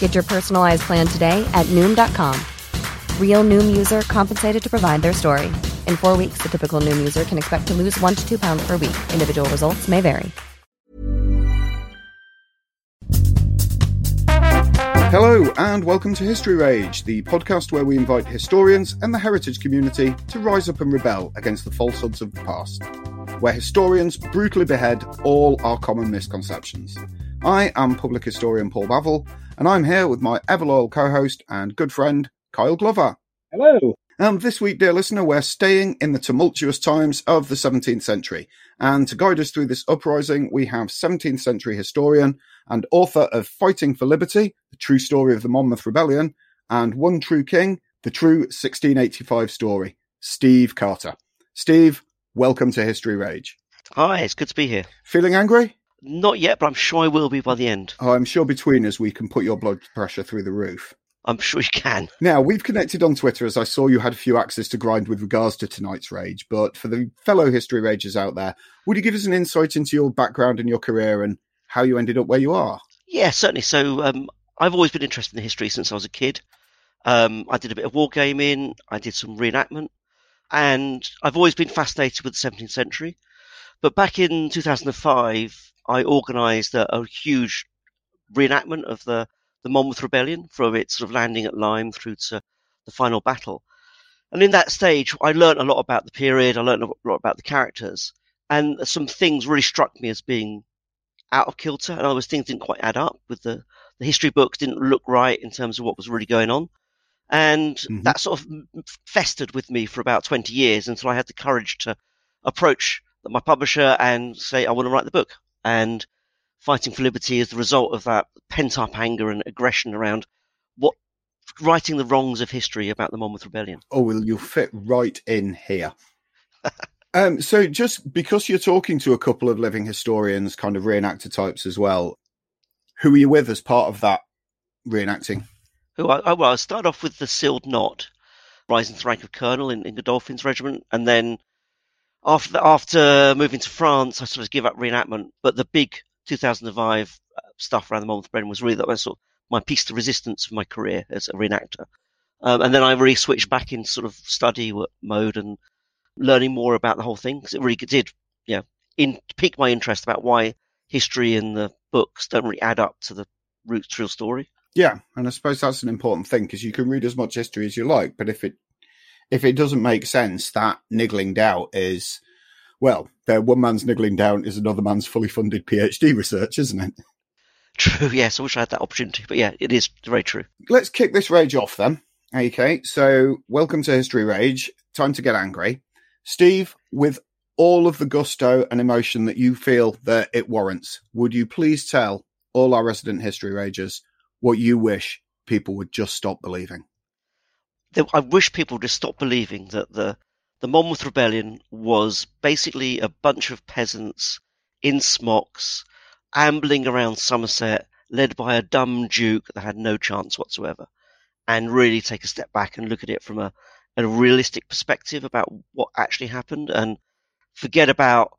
Get your personalized plan today at Noom.com. Real Noom user compensated to provide their story. In four weeks, the typical Noom user can expect to lose one to two pounds per week. Individual results may vary. Hello, and welcome to History Rage, the podcast where we invite historians and the heritage community to rise up and rebel against the falsehoods of the past, where historians brutally behead all our common misconceptions. I am public historian Paul Bavill, and I'm here with my ever loyal co host and good friend, Kyle Glover. Hello. Um, this week, dear listener, we're staying in the tumultuous times of the 17th century. And to guide us through this uprising, we have 17th century historian and author of Fighting for Liberty, the true story of the Monmouth Rebellion, and One True King, the true 1685 story, Steve Carter. Steve, welcome to History Rage. Hi, it's good to be here. Feeling angry? Not yet, but I'm sure I will be by the end. Oh, I'm sure between us we can put your blood pressure through the roof. I'm sure you can. Now, we've connected on Twitter as I saw you had a few axes to grind with regards to tonight's rage. But for the fellow history ragers out there, would you give us an insight into your background and your career and how you ended up where you are? Yeah, certainly. So um, I've always been interested in history since I was a kid. Um, I did a bit of wargaming, I did some reenactment, and I've always been fascinated with the 17th century. But back in 2005, I organised a, a huge reenactment of the the Monmouth Rebellion from its sort of landing at Lyme through to the final battle. And in that stage, I learned a lot about the period. I learned a lot about the characters, and some things really struck me as being out of kilter. And other things didn't quite add up with the the history books didn't look right in terms of what was really going on. And mm-hmm. that sort of festered with me for about 20 years until I had the courage to approach my publisher and say, I want to write the book. And Fighting for Liberty is the result of that pent up anger and aggression around what righting the wrongs of history about the Monmouth Rebellion. Oh, well, you fit right in here. um, so, just because you're talking to a couple of living historians, kind of reenactor types as well, who are you with as part of that reenacting? Who I, I, well, I started off with the Sealed Knot, rising to the rank of colonel in, in Godolphin's regiment, and then after after moving to France, I sort of give up reenactment. But the big 2005 uh, stuff around the Monmouth Rebellion was really that was sort of my piece de resistance for my career as a reenactor. Um, and then I really switched back in sort of study mode and learning more about the whole thing because it really did, yeah, in pique my interest about why history and the books don't really add up to the root real story. Yeah, and I suppose that's an important thing because you can read as much history as you like, but if it if it doesn't make sense, that niggling doubt is well, there one man's niggling doubt is another man's fully funded PhD research, isn't it? True, yes. I wish I had that opportunity. But yeah, it is very true. Let's kick this rage off then. Okay, so welcome to History Rage. Time to get angry. Steve, with all of the gusto and emotion that you feel that it warrants, would you please tell all our resident history ragers what you wish people would just stop believing? I wish people would just stop believing that the the Monmouth Rebellion was basically a bunch of peasants in smocks ambling around Somerset, led by a dumb duke that had no chance whatsoever, and really take a step back and look at it from a, a realistic perspective about what actually happened and forget about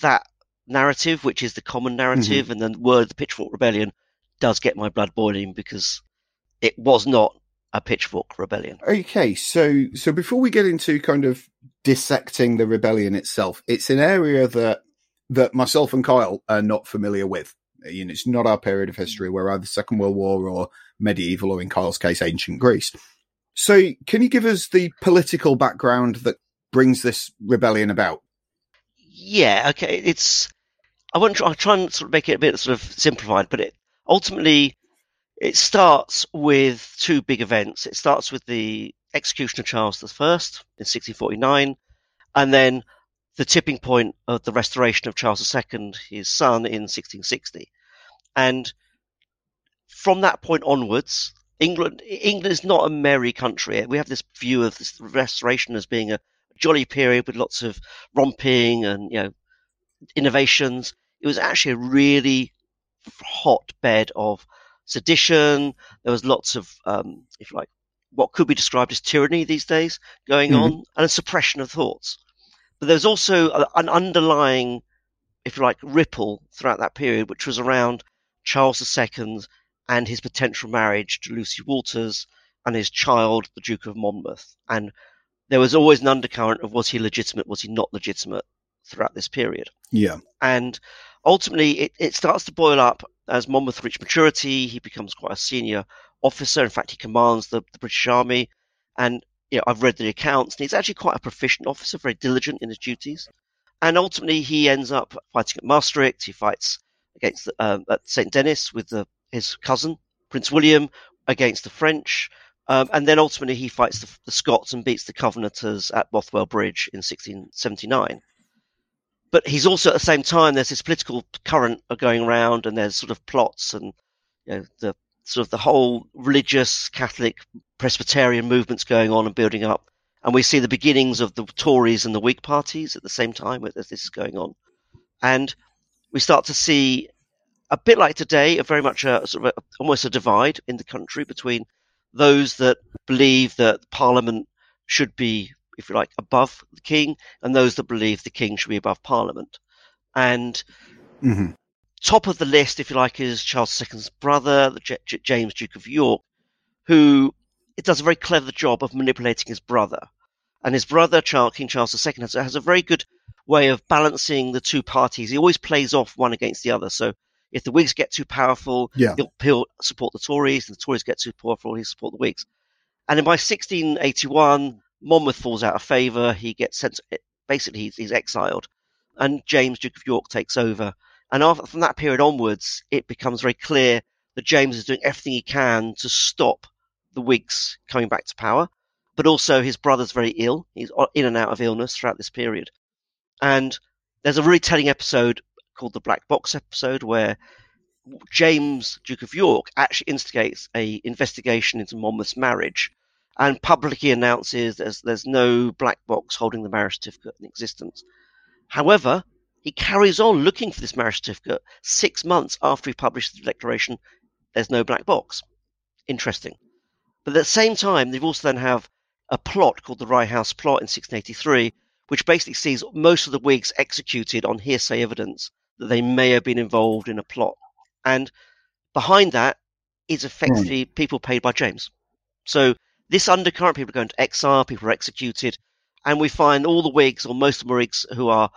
that narrative, which is the common narrative, mm-hmm. and the word the Pitchfork Rebellion does get my blood boiling because it was not a pitchfork rebellion. Okay, so so before we get into kind of dissecting the rebellion itself, it's an area that that myself and Kyle are not familiar with. You know, it's not our period of history. We're either Second World War or medieval, or in Kyle's case, ancient Greece. So, can you give us the political background that brings this rebellion about? Yeah, okay. It's I won't try, I'll try and sort of make it a bit sort of simplified, but it ultimately it starts with two big events. It starts with the execution of Charles I in 1649, and then the tipping point of the restoration of Charles II, his son, in 1660. And from that point onwards, England England is not a merry country. We have this view of this restoration as being a jolly period with lots of romping and you know innovations. It was actually a really hot bed of sedition. There was lots of, um, if you like, what could be described as tyranny these days going mm-hmm. on, and a suppression of thoughts. But there was also a, an underlying, if you like, ripple throughout that period, which was around Charles II and his potential marriage to Lucy Walters and his child, the Duke of Monmouth. And there was always an undercurrent of was he legitimate, was he not legitimate throughout this period. Yeah. And ultimately, it, it starts to boil up as Monmouth reaches maturity. He becomes quite a senior officer. In fact, he commands the, the British Army. And you know, I've read the accounts, and he's actually quite a proficient officer, very diligent in his duties. And ultimately, he ends up fighting at Maastricht. He fights against um, at St. Denis with the, his cousin, Prince William, against the French. Um, and then ultimately, he fights the, the Scots and beats the Covenanters at Bothwell Bridge in 1679 but he's also at the same time there's this political current going around and there's sort of plots and you know the sort of the whole religious Catholic Presbyterian movements going on and building up. And we see the beginnings of the Tories and the Whig parties at the same time as this is going on. And we start to see a bit like today, a very much a sort of a, almost a divide in the country between those that believe that Parliament should be if you like, above the king, and those that believe the king should be above parliament. And mm-hmm. top of the list, if you like, is Charles II's brother, J- J- James, Duke of York, who it does a very clever job of manipulating his brother. And his brother, Charles, King Charles II, has, has a very good way of balancing the two parties. He always plays off one against the other. So if the Whigs get too powerful, yeah. he'll, he'll, support the Tories, and the Tories get too powerful, he'll support the Whigs. And in by 1681, Monmouth falls out of favour. He gets sent. Basically, he's, he's, exiled, and James, Duke of York, takes over. And after, from that period onwards, it becomes very clear that James is doing everything he can to stop the Whigs coming back to power. But also, his brother's very ill. He's in and out of illness throughout this period. And there's a really telling episode called the Black Box episode where James, Duke of York, actually instigates a investigation into Monmouth's marriage and publicly announces there's, there's no black box holding the marriage certificate in existence. However, he carries on looking for this marriage certificate six months after he published the declaration. There's no black box. Interesting. But at the same time, they also then have a plot called the Rye House Plot in 1683, which basically sees most of the Whigs executed on hearsay evidence that they may have been involved in a plot. And behind that is effectively mm. people paid by James. So this undercurrent, people are going to exile, people are executed, and we find all the Whigs, or most of the Whigs, who are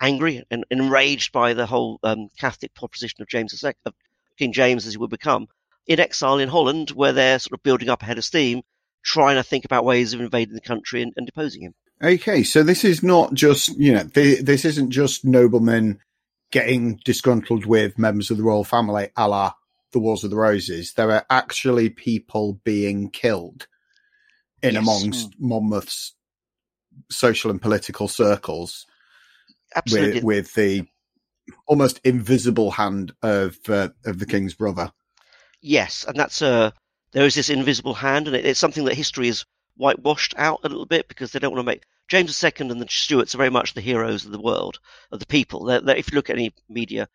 angry and, enraged by the whole um, Catholic proposition of James II, of King James as he would become, in exile in Holland, where they're sort of building up a head of steam, trying to think about ways of invading the country and, and deposing him. Okay, so this is not just you know this isn't just noblemen getting disgruntled with members of the royal family, a la the Wars of the Roses. There are actually people being killed in yes. amongst mm. Monmouth's social and political circles Absolutely. with, with the almost invisible hand of uh, of the king's brother. Yes, and that's a uh, there is this invisible hand, and it, it's something that history is whitewashed out a little bit because they don't want to make James II and the Stuarts are very much the heroes of the world of the people. They're, they're, if you look at any media,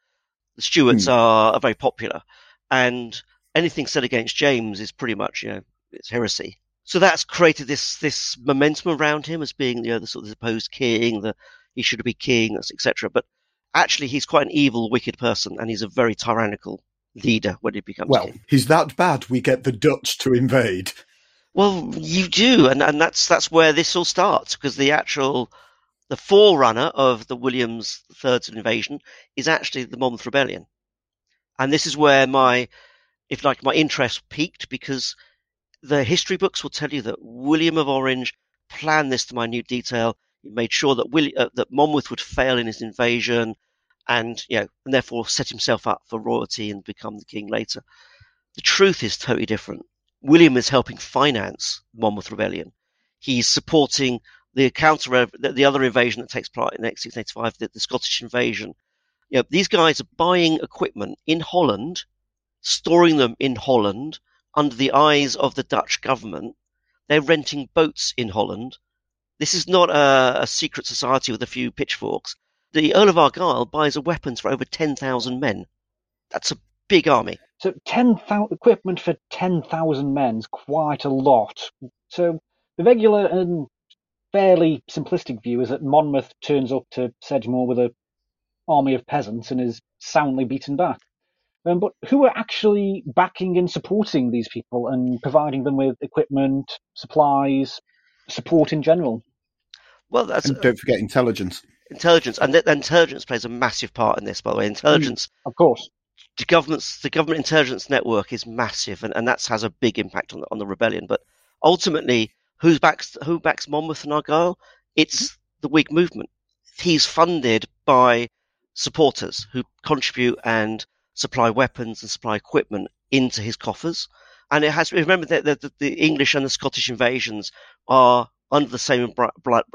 the Stuarts hmm. are, are very popular, and anything said against James is pretty much you know it's heresy so that's created this this momentum around him as being you know the sort of supposed king, the he should be king, etc. But actually he's quite an evil, wicked person, and he's a very tyrannical leader when he becomes king. well, king. he's that bad. We get the Dutch to invade. Well, you do, and, and that's that's where this all starts because the actual the forerunner of the Williams III's invasion is actually the Monmouth Rebellion, and this is where my, if like my interest peaked because the history books will tell you that William of Orange planned this to minute detail. He made sure that William, uh, that Monmouth would fail in his invasion, and you know, and therefore set himself up for royalty and become the king later. The truth is totally different. William is helping finance Monmouth Rebellion. He's supporting the counter, the, the other invasion that takes place in 1685, the, the Scottish invasion. You know, these guys are buying equipment in Holland, storing them in Holland under the eyes of the Dutch government. They're renting boats in Holland. This is not a, a secret society with a few pitchforks. The Earl of Argyll buys weapons for over 10,000 men. That's a big army. So 10,000 equipment for 10,000 men is quite a lot. So the regular and fairly simplistic view is that Monmouth turns up to Sedgemoor with an army of peasants and is soundly beaten back. Um, but who are actually backing and supporting these people and providing them with equipment, supplies, support in general? Well, that's And don't forget intelligence. intelligence, and th- intelligence plays a massive part in this. By the way, intelligence. Of course. The government's the government intelligence network is massive, and, and that has a big impact on the, on the rebellion. But ultimately, who backs who backs Monmouth and Argyle? It's the Whig movement. He's funded by supporters who contribute and supply weapons and supply equipment into his coffers. And it has remember that the, the, English and the Scottish invasions are under the same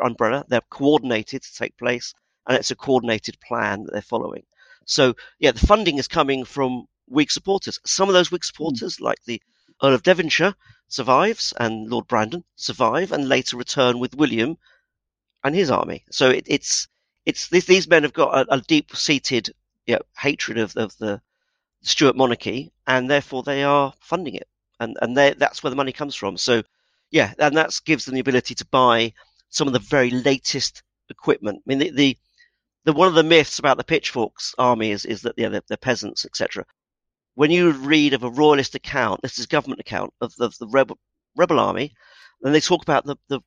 umbrella. They're coordinated to take place, and it's a coordinated plan that they're following. So, yeah, the funding is coming from Whig supporters. Some of those Whig supporters, like the Earl of Devonshire, survives, and Lord Brandon survive, and later return with William and his army. So it, it's it's these, these men have got a, a deep-seated you know, hatred of, of the Stuart monarchy, and therefore they are funding it, and and that's where the money comes from. So, yeah, and that gives them the ability to buy some of the very latest equipment. I mean, the, the the one of the myths about the pitchforks army is, is that yeah, they're, they're peasants, etc. When you read of a royalist account, this is government account of, of the rebel rebel army, and they talk about the, the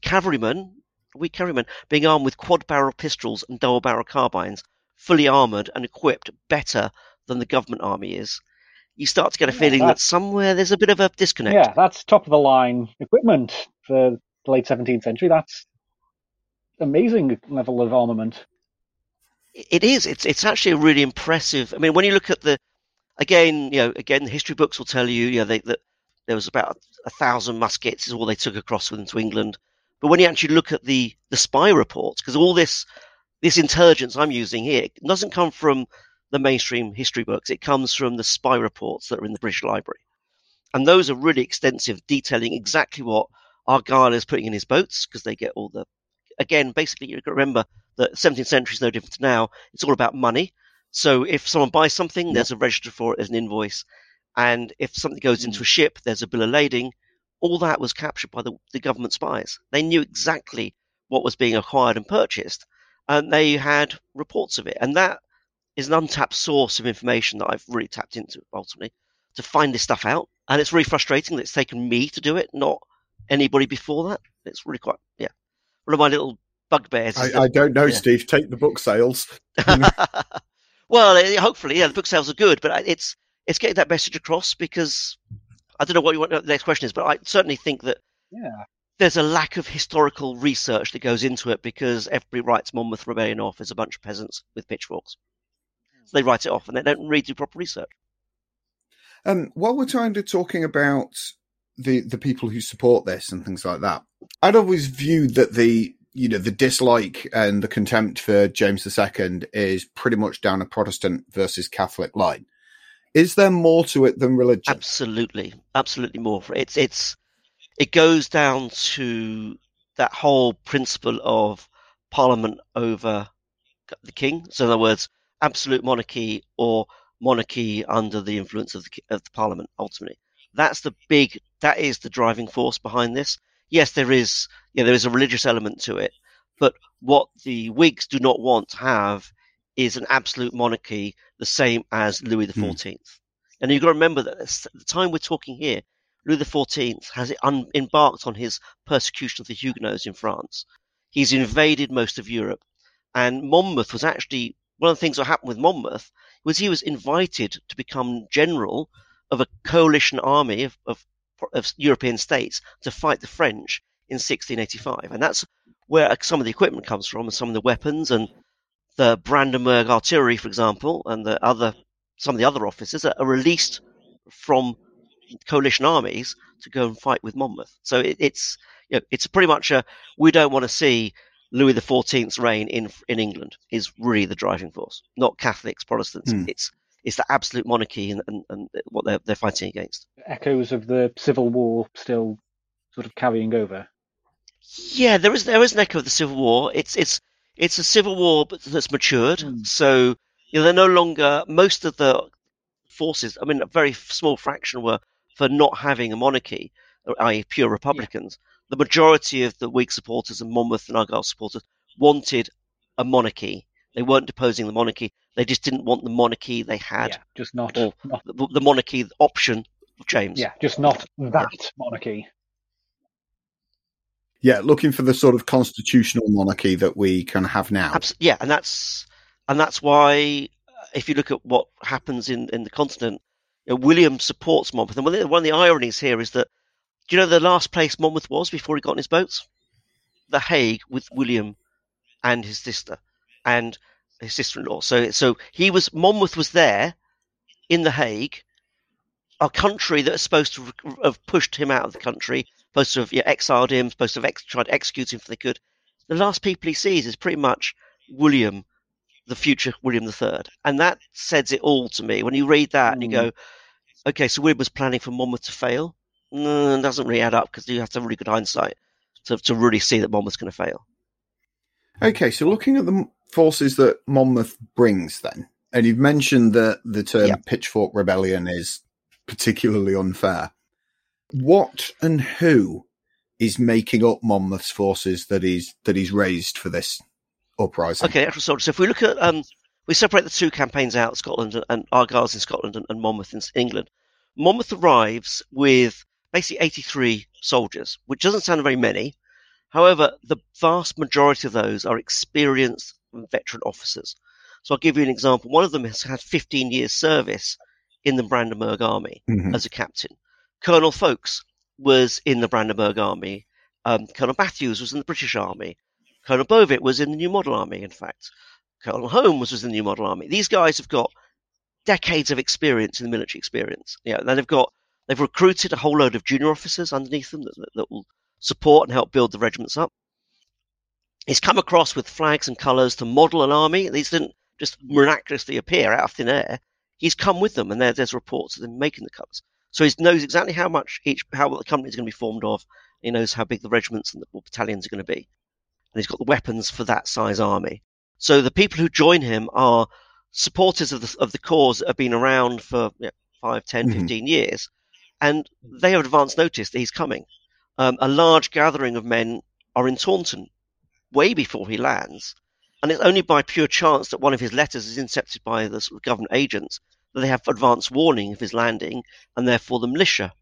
cavalrymen, weak cavalrymen, being armed with quad barrel pistols and double barrel carbines, fully armored and equipped better than the government army is. You start to get a Yeah, feeling that somewhere there's a bit of a disconnect. Yeah, that's top of the line equipment for the late 17th century. That's amazing level of armament. It is. It's it's actually a really impressive. I mean, when you look at the, again, you know, again, the history books will tell you, you know, they, that there was about a thousand muskets is all they took across with them England. But when you actually look at the the spy reports, because all this this intelligence I'm using here doesn't come from the mainstream history books. It comes from the spy reports that are in the British Library, and those are really extensive, detailing exactly what Argyle is putting in his boats because they get all the. Again, basically, you remember that 17th century is no different to now. It's all about money. So if someone buys something, there's a register for it, there's an invoice, and if something goes into mm. a ship, there's a bill of lading. All that was captured by the, the government spies. They knew exactly what was being acquired and purchased, and they had reports of it. And that is an untapped source of information that I've really tapped into ultimately to find this stuff out. And it's really frustrating that it's taken me to do it, not anybody before that. It's really quite, yeah. One of my little bugbears. is that- I, I don't know, yeah. Steve. Take the book sales. well, hopefully, yeah, the book sales are good, but it's it's getting that message across because I don't know what you want the next question is, but I certainly think that Yeah. there's a lack of historical research that goes into it because everybody writes Monmouth Rebellion off as a bunch of peasants with pitchforks. So they write it off and they don't really do proper research. Um, while we're kind of talking about the the people who support this and things like that, I'd always viewed that the you know the dislike and the contempt for James II is pretty much down a Protestant versus Catholic line. Is there more to it than religion? Absolutely, absolutely more. It's it's it goes down to that whole principle of Parliament over the King. So, in other words, absolute monarchy or monarchy under the influence of the of the Parliament. Ultimately, that's the big. That is the driving force behind this. Yes, there is. Yeah, there is a religious element to it, but what the Whigs do not want to have is an absolute monarchy, the same as Louis XIV. Hmm. And you've got to remember that at the time we're talking here, Louis XIV has un- embarked on his persecution of the Huguenots in France. He's invaded most of Europe. And Monmouth was actually one of the things that happened with Monmouth was he was invited to become general of a coalition army of, of, of European states to fight the French in 1685. And that's where uh, some of the equipment comes from and some of the weapons and the Brandenburg artillery, for example, and the other some of the other officers are released from coalition armies to go and fight with Monmouth. So it, it's you know, it's pretty much a we don't want to see Louis XIV's reign in in England is really the driving force, not Catholics, Protestants. Hmm. It's it's the absolute monarchy and, and, and what they're they're fighting against. Echoes of the Civil War still sort of carrying over. Yeah, there is there is an echo of the Civil War. It's it's it's a civil war that's matured. Mm. So you know they're no longer most of the forces. I mean, a very small fraction were for not having a monarchy, i.e., pure Republicans. The majority of the Whig supporters and Monmouth and Argyle supporters wanted a monarchy. They weren't deposing the monarchy. They just didn't want the monarchy they had, Yeah, just not, or not the, the monarchy option of James. yeah, just not that monarchy. Yeah, looking for the sort of constitutional monarchy that we can have now. Abs- yeah, and that's and that's why uh, if you look at what happens in, in the continent, you know, William supports Monmouth, and one of, the, one of the ironies here is that do you know the last place Monmouth was before he got in his boats? The Hague with William and his sister and his sister-in-law. So so he was Monmouth was there in the Hague, a country that is supposed to have pushed him out of the country, supposed to have yeah, exiled him, supposed to have ex- tried to execute him if they could. The last people he sees is pretty much William, the future William III. And that says it all to me. When you read that and you hmm. go, okay, so William was planning for Monmouth to fail. It doesn't really add up because you have to have really good hindsight to, to really see that Monmouth's going to fail. Okay, so looking at the forces that Monmouth brings, then, and you've mentioned that the term Yeah. pitchfork rebellion is particularly unfair. What and who is making up Monmouth's forces that he's that he's raised for this uprising? Okay, actual soldiers. So if we look at, um, we separate the two campaigns out, Scotland and, and Argyle's in Scotland and, and Monmouth in England. Monmouth arrives with basically 83 soldiers, which doesn't sound very many. However, the vast majority of those are experienced veteran officers. So I'll give you an example. One of them has had 15 years service in the Brandenburg Army Mhm. as a captain. Colonel Folkes was in the Brandenburg Army. Um, Colonel Matthews was in the British Army. Colonel Bovitt was in the New Model Army, in fact. Colonel Holmes was in the New Model Army. These guys have got decades of experience in the military experience. Yeah, then they've got they've recruited a whole load of junior officers underneath them that, that, that will support and help build the regiments up. He's come across with flags and colours to model an army. These didn't just miraculously appear out of thin air. He's come with them, and there, there's reports of them making the colours. So he knows exactly how much each how the company is going to be formed of. He knows how big the regiments and the battalions are going to be, and he's got the weapons for that size army. So the people who join him are supporters of the of the cause that have been around for you know, 5, 10, Mhm. 15 years, and they have advance notice that he's coming. Um, a large gathering of men are in Taunton way before he lands, and it's only by pure chance that one of his letters is intercepted by the sort of government agents that they have advance warning of his landing, and therefore the militia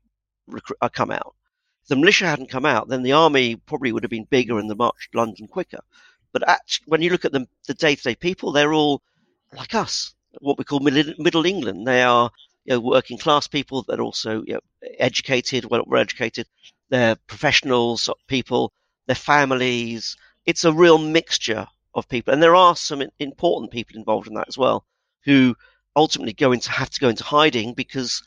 recru- uh, come out. If the militia hadn't come out, then the army probably would have been bigger and the march to London quicker. But actually, when you look at the, the day-to-day people, they're all like us, what we call middle, middle England. They are you know, working class people that are also you know, educated, well, educated. They're professionals, people, their families. It's a real mixture of people, and there are some important people involved in that as well, who ultimately go into have to go into hiding because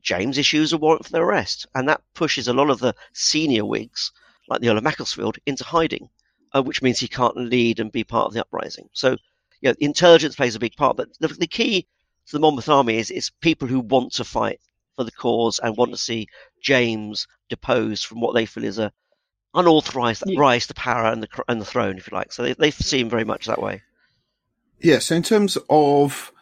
James issues a warrant for their arrest, and that pushes a lot of the senior Whigs, like the Earl of Macclesfield, into hiding, uh, which means he can't lead and be part of the uprising. So, you know, intelligence plays a big part, but the, the key to the Monmouth army is is people who want to fight for the cause and want to see James deposed from what they feel is a unauthorized Yeah. rise to power and the and the throne, if you like. So they they see him very much that way. Yeah. So in terms of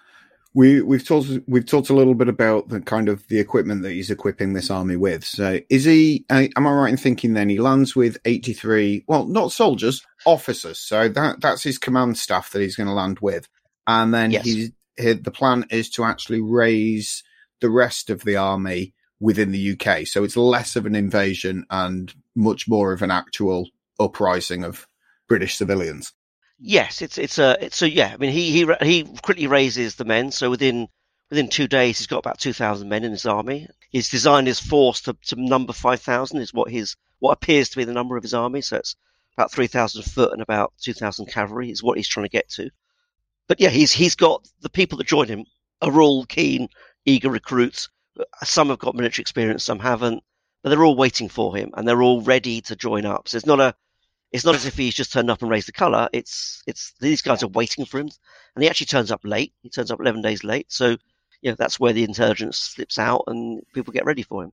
we we've talked we've talked a little bit about the kind of the equipment that he's equipping this army with. So is he? Uh, am I right in thinking then he lands with eighty three? Well, not soldiers, officers. So that that's his command staff that he's going to land with, and then Yes. he's he, the plan is to actually raise the rest of the army within the UK. So it's less of an invasion and much more of an actual uprising of British civilians. Yes, it's it's a it's so yeah. I mean, he he he quickly raises the men. So within within two days, he's got about two thousand men in his army. He's designed his force to, to number five thousand. Is what his what appears to be the number of his army. So it's about three thousand foot and about two thousand cavalry is what he's trying to get to. But yeah, he's he's got the people that join him are all keen, eager recruits. Some have got military experience, some haven't, but they're all waiting for him and they're all ready to join up. So it's not a it's not as if he's just turned up and raised the colour. It's it's these guys are waiting for him, and he actually turns up late. He turns up eleven days late. So you know that's where the intelligence slips out, and people get ready for him.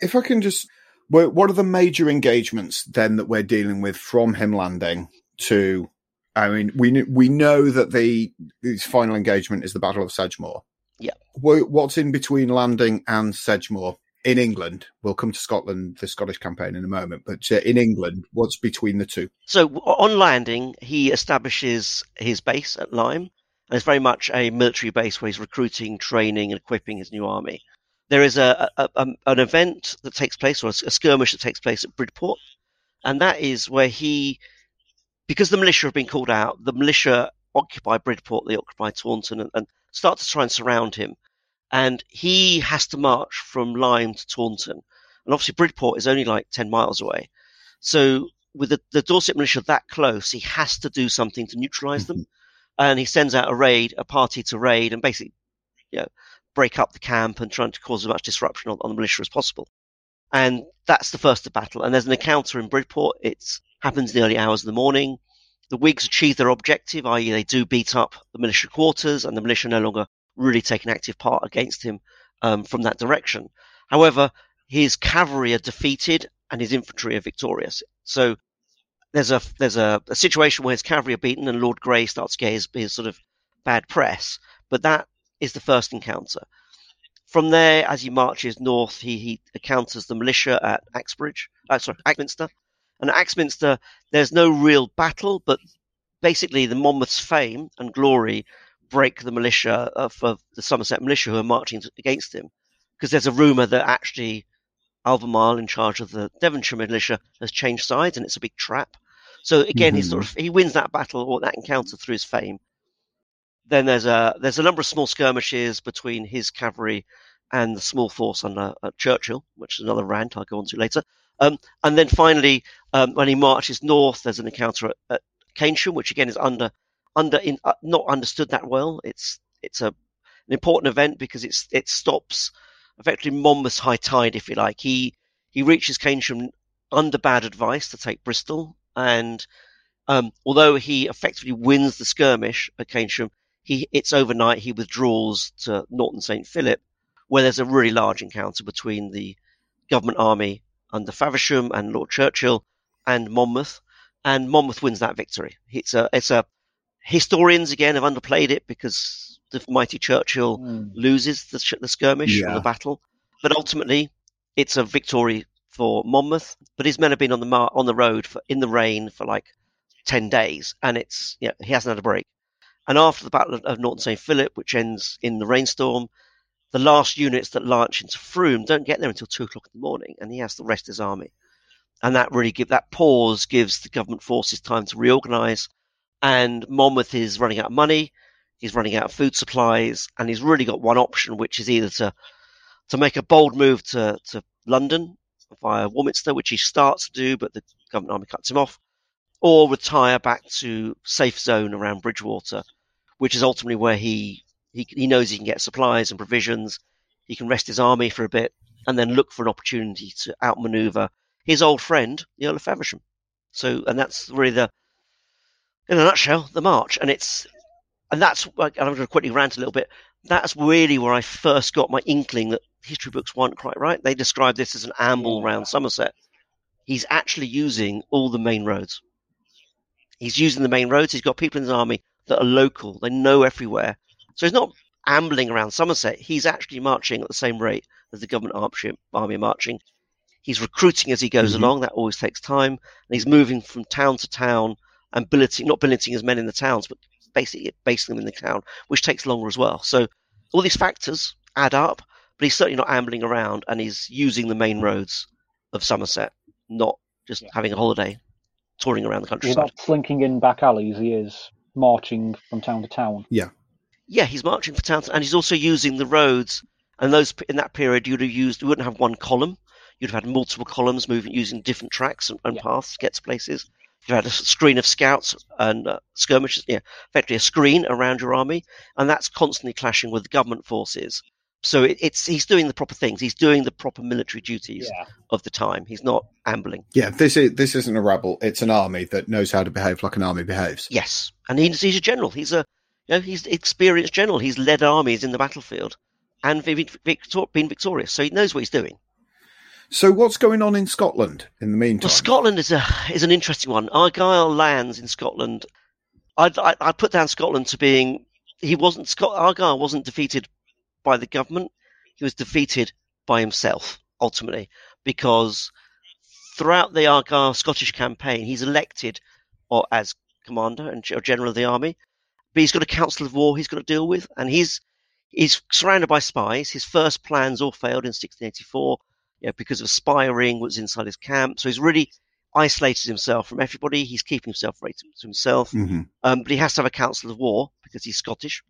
If I can just, what are the major engagements then that we're dealing with from him landing to? I mean, we we know that the his final engagement is the Battle of Sedgemoor. Yeah. What's in between landing and Sedgemoor in England? We'll come to Scotland, the Scottish campaign in a moment, but uh, in England, what's between the two? So on landing, he establishes his base at Lyme, and it's very much a military base where he's recruiting, training, and equipping his new army. There is a, a, a an event that takes place, or a skirmish that takes place at Bridport, and that is where he, because the militia have been called out, the militia occupy Bridport, they occupy Taunton, and, and start to try and surround him. And he has to march from Lyme to Taunton, and obviously Bridport is only like ten miles away. So with the, the Dorset militia that close, he has to do something to neutralize them. Mm-hmm. And he sends out a raid, a party to raid and basically, you know, break up the camp and trying to cause as much disruption on, on the militia as possible. And that's the first of battle. And there's an encounter in Bridport. It happens in the early hours of the morning. The Whigs achieve their objective, i.e., they do beat up the militia quarters, and the militia no longer really take an active part against him um, from that direction. However, his cavalry are defeated and his infantry are victorious. So there's a there's a, a situation where his cavalry are beaten and Lord Grey starts to get his, his sort of bad press. But that is the first encounter. From there, as he marches north, he, he encounters the militia at Axbridge, uh, sorry, Axminster. And at Axminster, there's no real battle, but basically the Monmouth's fame and glory break the militia of, of the Somerset militia who are marching against him. Because there's a rumour that actually Albemarle, in charge of the Devonshire militia, has changed sides, and it's a big trap. So again, he sort of he wins that battle or that encounter through his fame. Then there's a there's a number of small skirmishes between his cavalry and the small force under uh, Churchill, which is another rant I'll go on to later. Um, and then finally, um, when he marches north, there's an encounter at, at Keynsham, which again is under under in, uh, not understood that well. It's it's a an important event because it's it stops effectively Monmouth's high tide, if you like. He he reaches Keynsham under bad advice to take Bristol, and um, although he effectively wins the skirmish at Keynsham, he it's overnight he withdraws to Norton St Philip, where there's a really large encounter between the government army under Feversham and Lord Churchill and Monmouth, and Monmouth wins that victory. It's a it's a historians again have underplayed it because the mighty Churchill Hmm. loses the, the skirmish or the battle, but ultimately it's a victory for Monmouth. But his men have been on the mar- on the road for in the rain for like ten days, and it's yeah he hasn't had a break. And after the Battle of, of Norton St Philip, which ends in the rainstorm, the last units that launch into Frome don't get there until two o'clock in the morning, and he has to rest of his army. And that really give that pause gives the government forces time to reorganise. And Monmouth is running out of money, he's running out of food supplies, and he's really got one option, which is either to to make a bold move to, to London via Warminster, which he starts to do, but the government army cuts him off, or retire back to safe zone around Bridgwater, which is ultimately where he, he he knows he can get supplies and provisions. He can rest his army for a bit and then look for an opportunity to outmaneuver his old friend, the Earl of Feversham. So, and that's really the, in a nutshell, the march. And it's, and that's, I'm going to quickly rant a little bit. That's really where I first got my inkling that history books weren't quite right. They describe this as an amble around Somerset. He's actually using all the main roads. He's using the main roads. He's got people in his army that are local. They know everywhere. So he's not ambling around Somerset. He's actually marching at the same rate as the government army, army marching. He's recruiting as he goes mm-hmm. along. That always takes time. And he's moving from town to town and billeting, not billeting his men in the towns, but basically basing them in the town, which takes longer as well. So all these factors add up, but he's certainly not ambling around, and he's using the main roads of Somerset, not just Yeah. having a holiday, touring around the country. He's not slinking in back alleys. He is marching from town to town. Yeah, he's marching for towns, and he's also using the roads. And those in that period, you'd have used. You wouldn't have one column. You'd have had multiple columns moving using different tracks and, and Yeah. paths to get to places. You had a screen of scouts and uh, skirmishers. Yeah, effectively a screen around your army, and that's constantly clashing with the government forces. So it, it's he's doing the proper things. He's doing the proper military duties Yeah. of the time. He's not ambling. Yeah, this is this isn't a rebel. It's an army that knows how to behave like an army behaves. Yes, and he's, he's a general. He's a you know he's experienced general. He's led armies in the battlefield and been, victor- been victorious, so he knows what he's doing. So what's going on in Scotland in the meantime? Well, Scotland is a is an interesting one. Argyle lands in Scotland. I I, I put down Scotland to being he wasn't Scott Argyle wasn't defeated by the government. He was defeated by himself ultimately because throughout the Argyle Scottish campaign, he's elected or as commander and or general of the army, but he's got a council of war he's got to deal with, and he's he's surrounded by spies. His first plans all failed in 1684 you know, because of spy ring was inside his camp. So he's really isolated himself from everybody. He's keeping himself right to himself. hmm Um, but he has to have a council of war because he's Scottish.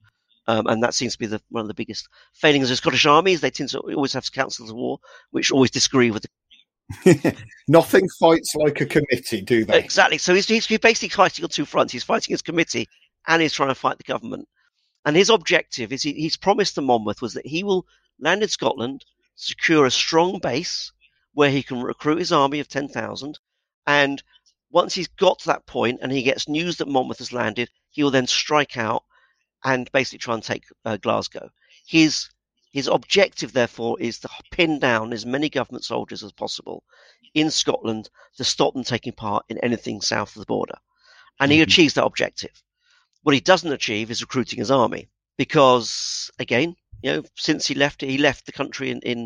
Um, and that seems to be the, one of the biggest failings of Scottish armies. They tend to always have councils of war, which always disagree with the Nothing fights like a committee, do they? Exactly. So he's, he's basically fighting on two fronts. He's fighting his committee and he's trying to fight the government. And his objective is he, he's promised to Monmouth was that he will land in Scotland, secure a strong base where he can recruit his army of 10,000. And once he's got to that point and he gets news that Monmouth has landed, he will then strike out and basically try and take uh, Glasgow. His his objective, therefore, is to pin down as many government soldiers as possible in Scotland to stop them taking part in anything south of the border. And he Mhm. achieves that objective. What he doesn't achieve is recruiting his army because, again, you know, since he left, he left the country in, in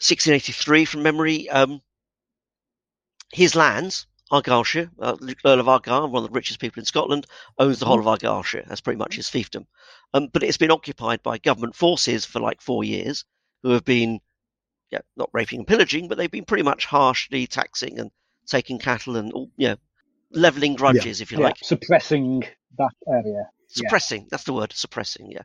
1683 from memory. Um, his lands, Argyllshire, uh, Earl of Argyll, one of the richest people in Scotland, owns the whole of Argyllshire. That's pretty much his fiefdom. Um, but it's been occupied by government forces for like four years, who have been, yeah, not raping and pillaging, but they've been pretty much harshly taxing and taking cattle and, all- you know, leveling grudges, if you Yeah, like suppressing that area. Yeah. suppressing that's the word suppressing yeah.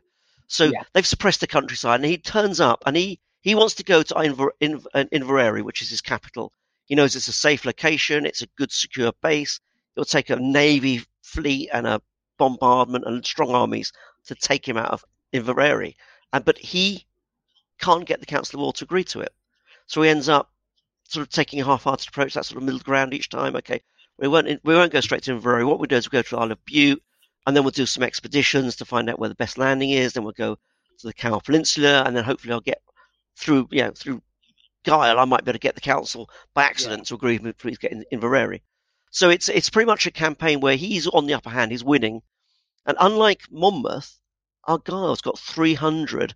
So Yeah. they've suppressed the countryside and he turns up and he he wants to go to Inver, Inver, uh, Inverary which is his capital. He knows it's a safe location it's a good secure base. It'll take a navy fleet and a bombardment and strong armies to take him out of Inverary. And but he can't get the council of war to agree to it. So he ends up sort of taking a half-hearted approach that sort of middle ground each time. Okay we won't we won't go straight to Inverary. What we do is we go to Isle of Bute and then we'll do some expeditions to find out where the best landing is. Then we'll go to the Cowal Peninsula, and then hopefully I'll get through, you know, through guile. I might be able to get the council by accident to agree with me please get in Inverary. So it's it's pretty much a campaign where he's on the upper hand, he's winning, and unlike Monmouth, Argyle's got 300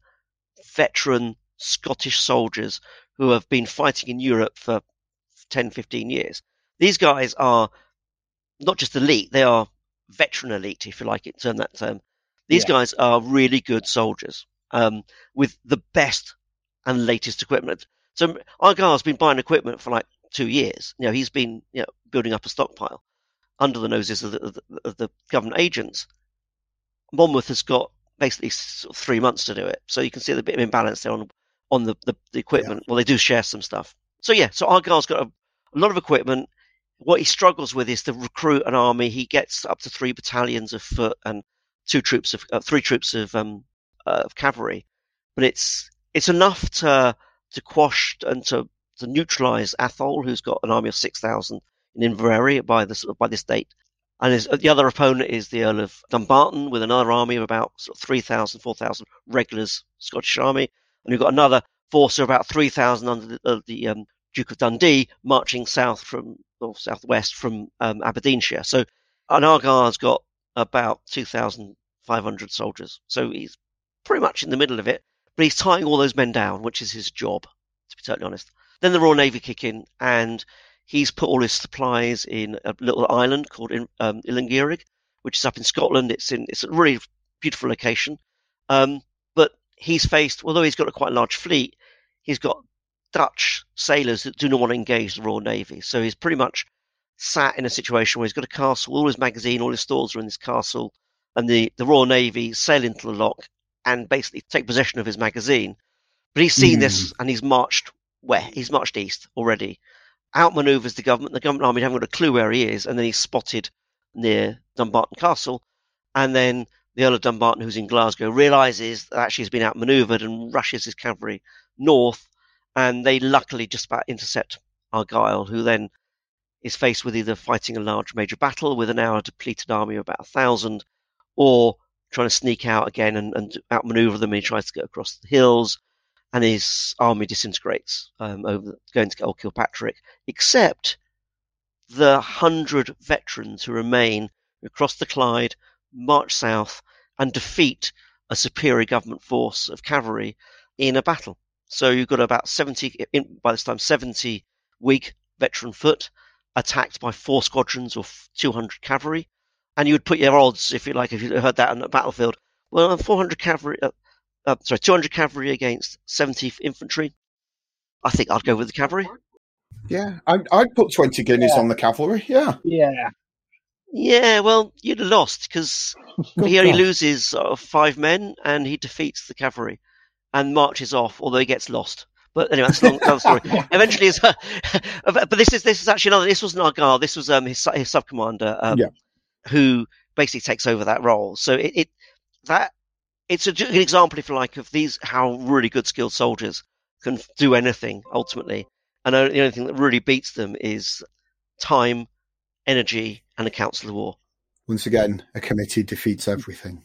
veteran Scottish soldiers who have been fighting in Europe for 10, 15 years. These guys are not just elite; they are veteran elite, if you like it, term that term. These Yeah. guys are really good soldiers um, with the best and latest equipment. So Argyle's been buying equipment for like two years. You know, he's been you know, building up a stockpile under the noses of the, of the, of the government agents. Monmouth has got basically sort of three months to do it. So you can see the bit of imbalance there on on the, the, the equipment. Well, they do share some stuff. So yeah, so Argyle's got a, a lot of equipment. What he struggles with is to recruit an army. He gets up to three battalions of foot and two troops of uh, three troops of um, uh, of cavalry, but it's it's enough to to quash and to to neutralize Atholl, who's got an army of six thousand in Inverary by this by this date, and his, the other opponent is the Earl of Dumbarton with another army of about sort of 3,000, 4,000 regulars Scottish army, and you've got another force of about three thousand under the, uh, the um, Duke of Dundee marching south from or southwest from um, Aberdeenshire. So, and Argyle's got about two thousand five hundred soldiers, so he's pretty much in the middle of it. But he's tying all those men down, which is his job, to be totally honest. Then the Royal Navy kick in, and he's put all his supplies in a little island called um, which is up in Scotland. It's in it's a really beautiful location. Um, but he's faced, although he's got a quite large fleet, he's got Dutch sailors that do not want to engage the Royal Navy. So he's pretty much sat in a situation where he's got a castle, all his magazine, all his stores are in this castle, and the, the Royal Navy sail into the loch and basically take possession of his magazine. But he's seen mm. this and he's marched where? He's marched east already. Outmaneuvers the government. The government army haven't got a clue where he is, and then he's spotted near Dumbarton Castle. And then the Earl of Dumbarton, who's in Glasgow, realizes that actually he's been outmaneuvered and rushes his cavalry north. And they luckily just about intercept Argyle, who then is faced with either fighting a large major battle with an now depleted army of about a thousand, or trying to sneak out again and, and outmaneuver them. And he tries to get across the hills, and his army disintegrates um, over going to Old Kilpatrick, except the hundred veterans who remain across the Clyde, march south, and defeat a superior government force of cavalry in a battle. So you've got about 70, in, by this time, 70 Whig veteran foot attacked by four squadrons of 200 cavalry. And you would put your odds, if you like, if you heard that on the battlefield. Well, 400 cavalry, uh, uh, sorry, 200 cavalry against 70 infantry. I think I'd go with the cavalry. Yeah, I'd, I'd put 20 guineas yeah. on the cavalry. Yeah. Yeah. Yeah, well, you'd have lost because he only loses uh, five men and he defeats the cavalry and marches off, although he gets lost. But anyway, that's a long, another story. Eventually, uh, but this is this is actually another. This wasn't Argyle. This was um, his his sub commander, um, yeah. who basically takes over that role. So it, it that it's a, an example, if you like, of these how really good skilled soldiers can do anything ultimately, and the only thing that really beats them is time, energy, and a council of war. Once again, a committee defeats everything.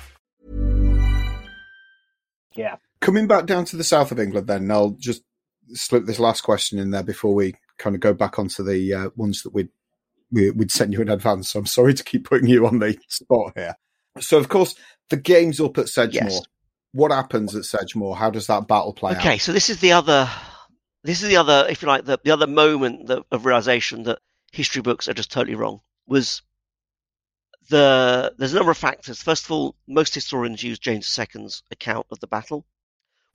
Coming back down to the south of England, then I'll just slip this last question in there before we kind of go back onto the uh, ones that we'd we, would send you in advance. So I'm sorry to keep putting you on the spot here. So of course the game's up at Sedgemoor. Yes. What happens at Sedgemoor? How does that battle play okay, out? Okay, so this is the other, this is the other, if you like, the, the other moment that, of realization that history books are just totally wrong. Was the there's a number of factors. First of all, most historians use James II's account of the battle,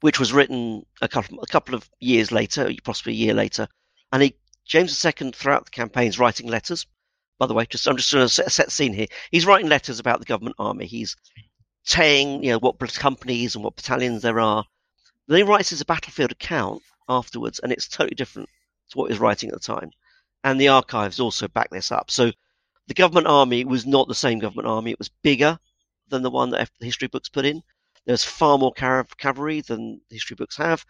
which was written a couple a couple of years later, possibly a year later, and he James II throughout the campaign is writing letters. By the way, just I'm just going to set, set scene here. He's writing letters about the government army. He's saying you know what companies and what battalions there are. Then he writes his battlefield account afterwards, and it's totally different to what he was writing at the time. And the archives also back this up. So the government army was not the same government army. It was bigger than the one that the history books put in. There's far more cavalry than history books have.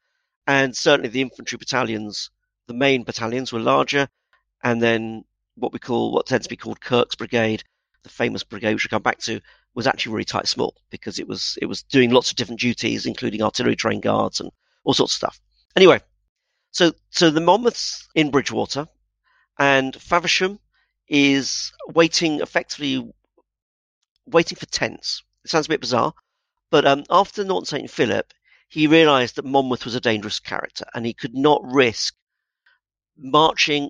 And certainly the infantry battalions, the main battalions were larger. And then what we call, what tends to be called Kirk's Brigade, the famous brigade, which we'll come back to, was actually really tight small because it was, it was doing lots of different duties, including artillery train guards and all sorts of stuff. Anyway, so, so the Monmouths in Bridgwater and Feversham is waiting effectively waiting for tents. It sounds a bit bizarre, but um, after Norton St. Philip, he realized that Monmouth was a dangerous character and he could not risk marching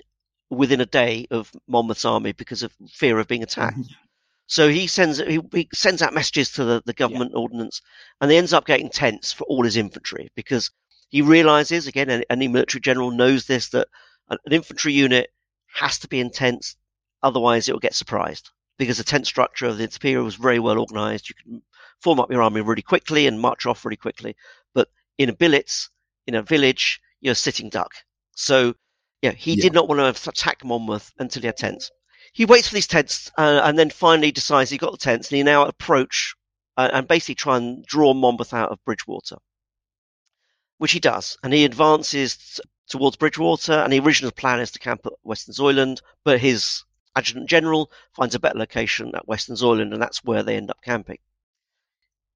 within a day of Monmouth's army because of fear of being attacked. Mm-hmm. So he sends he, he, sends out messages to the, the government yeah. ordnance, and he ends up getting tents for all his infantry because he realizes again any, any military general knows this that an, an infantry unit has to be in tents Otherwise, it will get surprised because the tent structure of the Imperial was very well organized. You can form up your army really quickly and march off really quickly. But in a billets, in a village, you're a sitting duck. So, yeah, he Yeah. did not want to attack Monmouth until he had tents. He waits for these tents uh, and then finally decides he got the tents and he now approach uh, and basically try and draw Monmouth out of Bridgwater, which he does. And he advances towards Bridgwater and the original plan is to camp at Westonzoyland, but his adjutant general finds a better location at Westonzoyland and that's where they end up camping.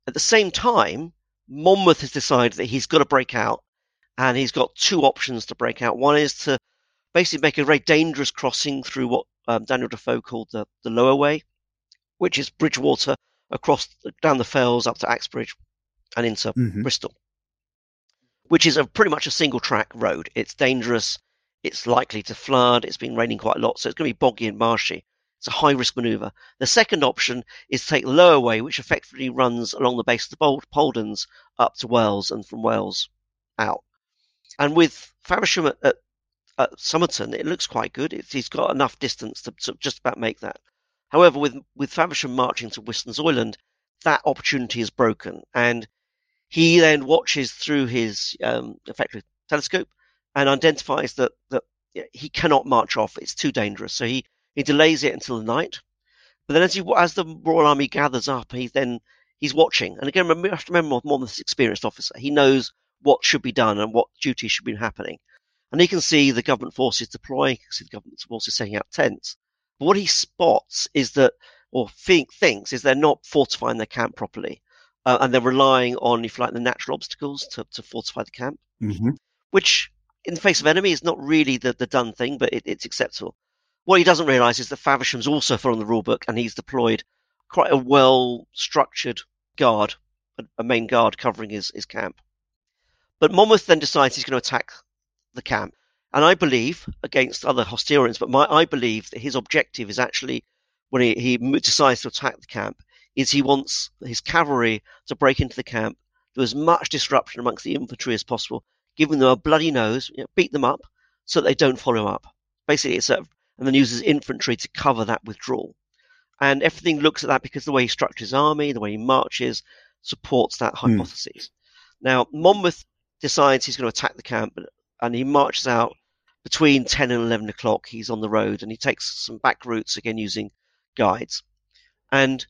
At the same time, Monmouth has decided that he's got to break out and he's got two options to break out. One is to basically make a very dangerous crossing through what um, Daniel Defoe called the, the lower way, which is Bridgwater across down the fells up to Axbridge and into Mhm. Bristol, which is a pretty much a single track road. It's dangerous. It's likely to flood. It's been raining quite a lot, so it's going to be boggy and marshy. It's a high risk maneuver. The second option is to take the lower way, which effectively runs along the base of the Poldens up to Wells and from Wells out. And with Feversham at, at, at Somerton, it looks quite good. It's, he's got enough distance to, to just about make that. However, with with Feversham marching to Westonzoyland, that opportunity is broken, and he then watches through his um, effective telescope and identifies that that he cannot march off. It's too dangerous, so he he delays it until the night. But then, as he as the Royal Army gathers up, he then he's watching, and again, remember, you have to remember Monmouth's experienced officer. He knows what should be done and what duties should be happening, and he can see the government forces deploying. He can see the government forces setting out tents. But what he spots is that, or think, thinks, is they're not fortifying their camp properly, uh, and they're relying on, if you like, the natural obstacles to, to fortify the camp, Mhm. which, in the face of enemy, is not really the, the done thing, but it, it's acceptable. What he doesn't realise is that Feversham's also following the rule book, and he's deployed quite a well structured guard, a, main guard covering his, his camp. But Monmouth then decides he's going to attack the camp. And I believe, against other historians, but my, I believe that his objective is actually, when he, he decides to attack the camp, is he wants his cavalry to break into the camp, do as much disruption amongst the infantry as possible, giving them a bloody nose, you know, beat them up, so that they don't follow him up. Basically, it's a, and then uses infantry to cover that withdrawal. And everything looks at that because the way he structures his army, the way he marches, supports that Hmm. hypothesis. Now, Monmouth decides he's going to attack the camp, and he marches out between 10 and 11 o'clock. He's on the road, and he takes some back routes, again using guides. And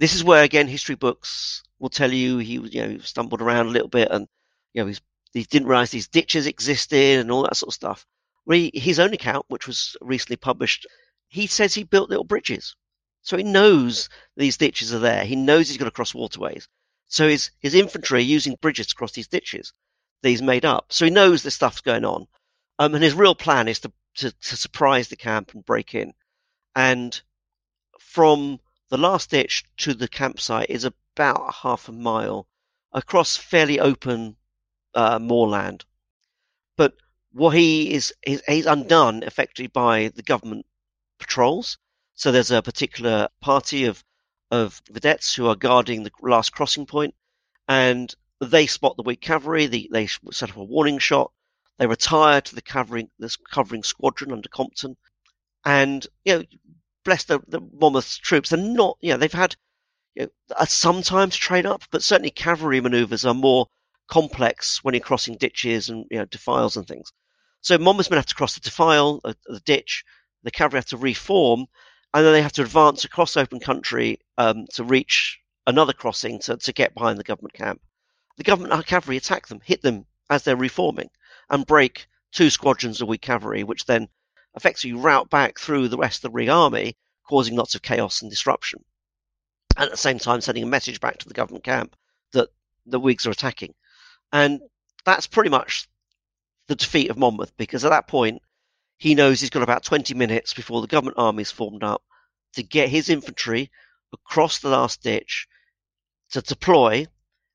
this is where, again, history books will tell you he you know, stumbled around a little bit, and you know, he's, he didn't realize these ditches existed and all that sort of stuff. He, his own account, which was recently published, he says he built little bridges. So he knows these ditches are there. He knows he's got to cross waterways. So his, his infantry are using bridges to cross these ditches that he's made up. So he knows this stuff's going on. Um, and his real plan is to, to, to surprise the camp and break in. And from the last ditch to the campsite is about half a mile across fairly open uh, moorland. But what he is, is he's undone effectively by the government patrols. So there's a particular party of of vedettes who are guarding the last crossing point, and they spot the Whig cavalry. They, they set up a warning shot. They retire to the covering this covering squadron under Compton, and you know, bless the, the Monmouth's troops. They're not, you know, they've had you know, sometimes train up, but certainly cavalry manoeuvres are more complex when you're crossing ditches and you know defiles and things. So Monmouth's men have to cross the defile, uh, the ditch. The cavalry have to reform, and then they have to advance across open country um, to reach another crossing to, to get behind the government camp. The government cavalry attack them, hit them as they're reforming, and break two squadrons of Whig cavalry, which then effectively route back through the rest of the Ring army, causing lots of chaos and disruption. And at the same time, sending a message back to the government camp that the Whigs are attacking. And that's pretty much the defeat of Monmouth, because at that point, he knows he's got about 20 minutes before the government army is formed up to get his infantry across the last ditch to deploy,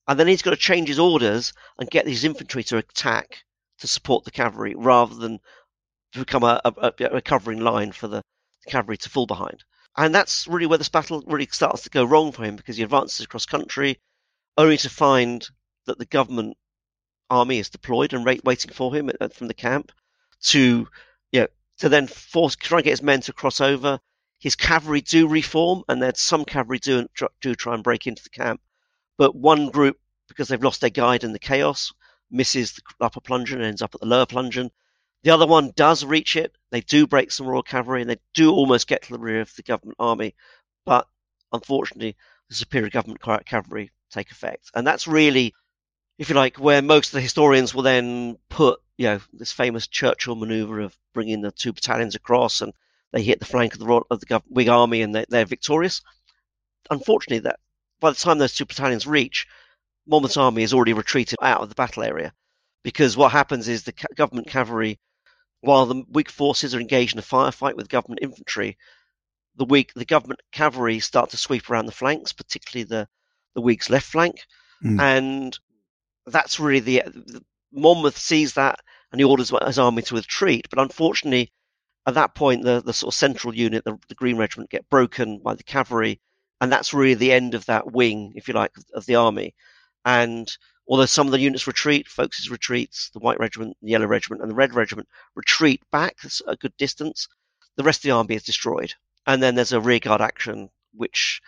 and then he's got to change his orders and get his infantry to attack to support the cavalry rather than to become a, a, a covering line for the cavalry to fall behind. And that's really where this battle really starts to go wrong for him because he advances across country only to find that the government army is deployed and waiting for him from the camp to you know, to then force try and get his men to cross over. His cavalry do reform, and then some cavalry do do try and break into the camp. But one group, because they've lost their guide in the chaos, misses the upper plungeon and ends up at the lower plungeon. The other one does reach it. They do break some Royal Cavalry and they do almost get to the rear of the government army. But unfortunately, the superior government cavalry take effect. And that's really, if you like, where most of the historians will then put, you know, this famous Churchill maneuver of bringing the two battalions across and they hit the flank of the, of the Whig army and they, they're victorious. Unfortunately, that by the time those two battalions reach, Monmouth's army has already retreated out of the battle area. Because what happens is the government cavalry while the Whig forces are engaged in a firefight with government infantry, the Whig, the government cavalry start to sweep around the flanks, particularly the, the Whigs' left flank. Mm. And that's really the, the, Monmouth sees that and he orders his army to retreat. But unfortunately, at that point, the, the sort of central unit, the, the Green Regiment, get broken by the cavalry. And that's really the end of that wing, if you like, of the army. And Although some of the units retreat, Foulkes retreats, the White Regiment, the Yellow Regiment, and the Red Regiment retreat back a good distance. The rest of the army is destroyed. And then there's a rearguard action, which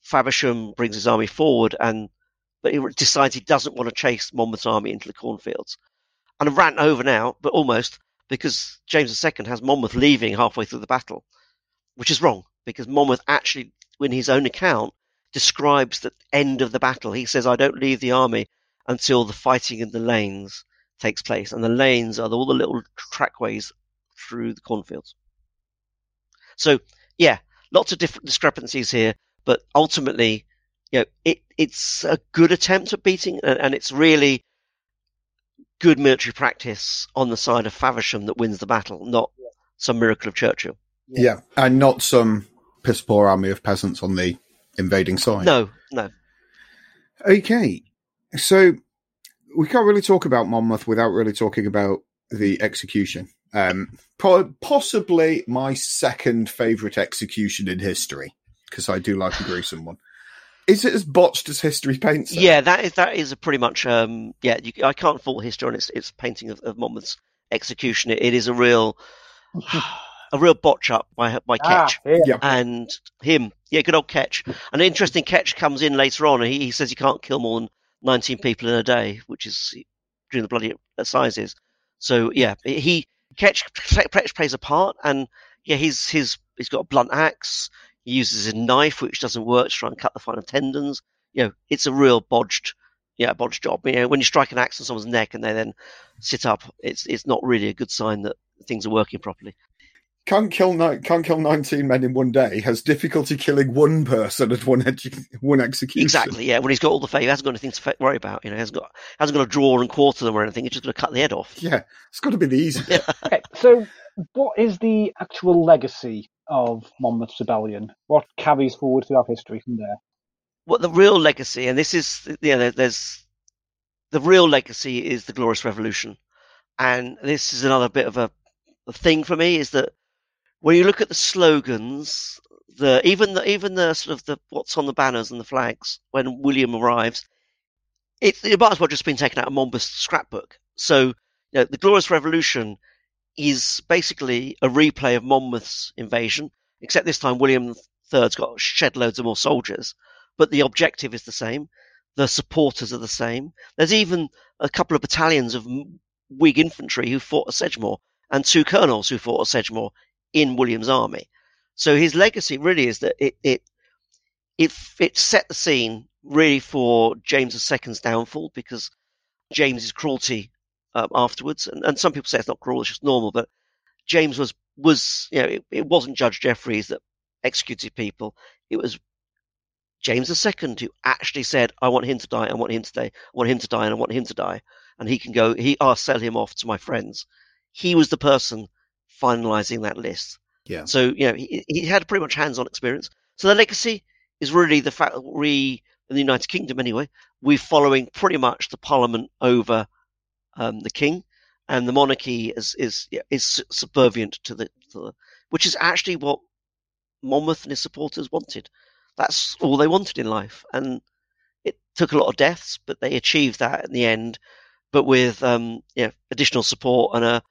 Feversham brings his army forward, and but he decides he doesn't want to chase Monmouth's army into the cornfields. And I'm ranting over now, but almost because James II has Monmouth leaving halfway through the battle, which is wrong because Monmouth actually, in his own account, describes the end of the battle. He says, I don't leave the army until the fighting in the lanes takes place. And the lanes are all the little trackways through the cornfields. So, yeah, lots of different discrepancies here, but ultimately, you know, it, it's a good attempt at beating, and, and it's really good military practice on the side of Feversham that wins the battle, not some miracle of Churchill. Yeah, yeah and not some piss poor army of peasants on the invading side. No, no. Okay, so we can't really talk about Monmouth without really talking about the execution. Um, possibly my second favorite execution in history because I do like a gruesome one. Is it as botched as history paints? It? Yeah, that is that is a pretty much. Um, yeah, you, I can't fault history on its its painting of, of Monmouth's execution. It, it is a real. a real botch up by by ah, yeah. and him. Yeah, good old Ketch. An interesting Ketch comes in later on, and he, he says he can't kill more than 19 people in a day, which is during the Bloody Assizes. So yeah, he Ketch plays a part, and yeah, he's he's he's got a blunt axe. He uses a knife, which doesn't work, to try and cut the final tendons. You know, it's a real bodged, yeah, bodged job. You know, when you strike an axe on someone's neck and they then sit up, it's it's not really a good sign that things are working properly can't kill can't kill nineteen men in one day. Has difficulty killing one person at one edu- one execution. Exactly. Yeah. When he's got all the favour, he hasn't got anything to worry about. You know, he hasn't got hasn't got to draw and quarter them or anything. He's just going to cut the head off. Yeah, it's got to be the easy. okay, so, what is the actual legacy of Monmouth's rebellion? What carries forward throughout history from there? What the real legacy, and this is yeah, there, there's the real legacy is the Glorious Revolution, and this is another bit of a, a thing for me is that when you look at the slogans, the even the even the sort of the what's on the banners and the flags when William arrives, it, it might as well just been taken out of Monmouth's scrapbook. So you know, the Glorious Revolution is basically a replay of Monmouth's invasion, except this time William III's got shed loads of more soldiers, but the objective is the same. The supporters are the same. There's even a couple of battalions of Whig infantry who fought at Sedgemoor and two colonels who fought at Sedgemoor in William's army. So his legacy really is that it it it, it set the scene really for James II's downfall because James's cruelty um, afterwards, and, and some people say it's not cruel, it's just normal, but James was was you know it, it wasn't Judge Jeffreys that executed people; it was James II who actually said, "I want him to die, I want him to die, I want him to die, and I want him to die," and he can go. He, I'll sell him off to my friends. He was the person finalizing that list. Yeah. So, you know, he, he had pretty much hands on experience. So the legacy is really the fact that we, in the United Kingdom anyway, we're following pretty much the parliament over um, the king, and the monarchy is is is subservient to the, to the, which is actually what Monmouth and his supporters wanted. That's all they wanted in life, and it took a lot of deaths, but they achieved that in the end. But with um, you know, additional support and a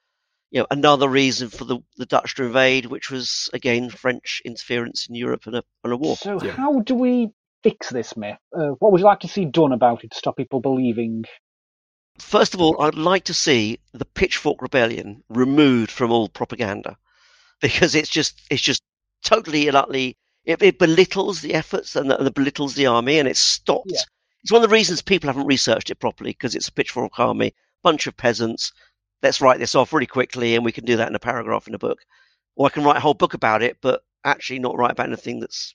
you know, another reason for the, the Dutch to invade, which was again French interference in Europe and a, and a war. So, yeah. how do we fix this myth? Uh, what would you like to see done about it to stop people believing? First of all, I'd like to see the Pitchfork Rebellion removed from all propaganda because it's just it's just totally and utterly it, it belittles the efforts and, the, and it belittles the army, and it's stopped. Yeah. It's one of the reasons people haven't researched it properly because it's a pitchfork army, bunch of peasants. Let's write this off really quickly, and we can do that in a paragraph in a book. Or I can write a whole book about it, but actually not write about anything that's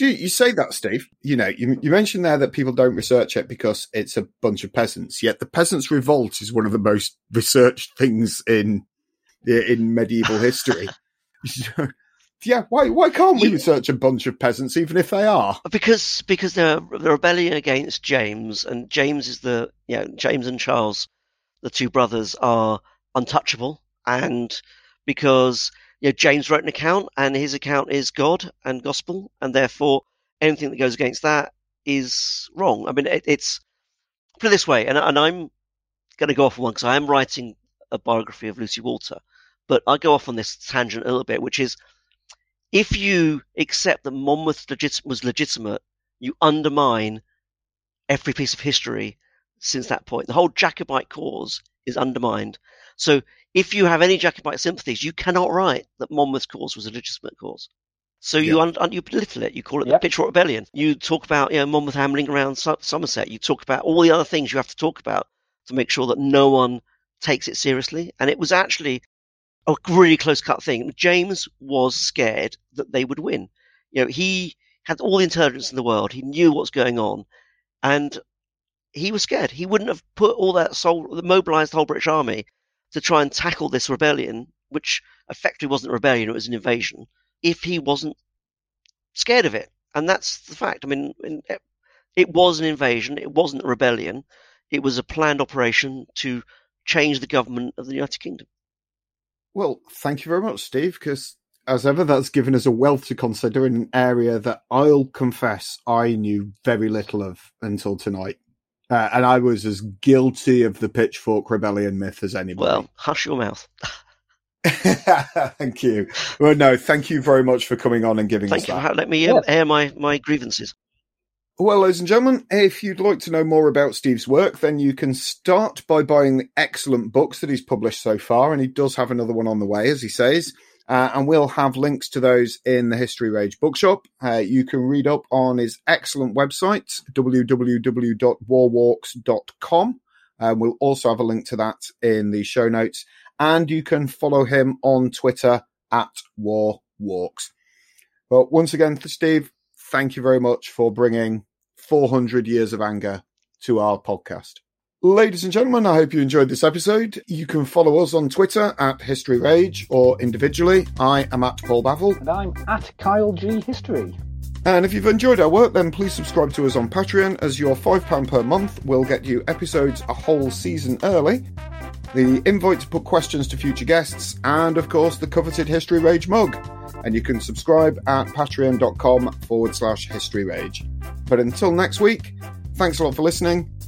you, you say that, Steve. You know, you, you mentioned there that people don't research it because it's a bunch of peasants. Yet the peasants' revolt is one of the most researched things in in medieval history. yeah, why why can't we research a bunch of peasants, even if they are? Because because they're the rebellion against James, and James is the you know James and Charles, the two brothers are untouchable, and because you know, James wrote an account, and his account is God and gospel, and therefore anything that goes against that is wrong. I mean, it, it's put it this way, and, and I'm going to go off on one because I am writing a biography of Lucy Walter, but I go off on this tangent a little bit, which is if you accept that Monmouth legit- was legitimate, you undermine every piece of history since that point. The whole Jacobite cause is undermined. So if you have any Jacobite sympathies, you cannot write that Monmouth's cause was a legitimate cause. So you yep. un, you belittle it. You call it yep. the Pitchfork Rebellion. You talk about you know, Monmouth ambling around Somerset. You talk about all the other things you have to talk about to make sure that no one takes it seriously. And it was actually a really close cut thing. James was scared that they would win. You know, he had all the intelligence in the world. He knew what's going on, and he was scared. He wouldn't have put all that soul, mobilized the whole British army to try and tackle this rebellion, which effectively wasn't a rebellion, it was an invasion, if he wasn't scared of it. And that's the fact. I mean, it was an invasion, it wasn't a rebellion, it was a planned operation to change the government of the United Kingdom. Well, thank you very much, Steve, because as ever, that's given us a wealth to consider in an area that I'll confess I knew very little of until tonight. Uh, and I was as guilty of the Pitchfork Rebellion myth as anybody. Well, hush your mouth. thank you. Well, no, thank you very much for coming on and giving thank us you that. Let me um, air my, my grievances. Well, ladies and gentlemen, if you'd like to know more about Steve's work, then you can start by buying the excellent books that he's published so far, and he does have another one on the way, as he says. Uh, and we'll have links to those in the History Rage bookshop. Uh, you can read up on his excellent website, www.warwalks.com. Uh, we'll also have a link to that in the show notes. And you can follow him on Twitter at warwalks. But once again, Steve, thank you very much for bringing 400 years of anger to our podcast. Ladies and gentlemen, I hope you enjoyed this episode. You can follow us on Twitter at History Rage or individually. I am at Paul Bavill. And I'm at Kyle G History. And if you've enjoyed our work, then please subscribe to us on Patreon, as your £5 per month will get you episodes a whole season early, the invite to put questions to future guests, and of course the coveted History Rage mug. And you can subscribe at patreon.com forward slash history rage. But until next week, thanks a lot for listening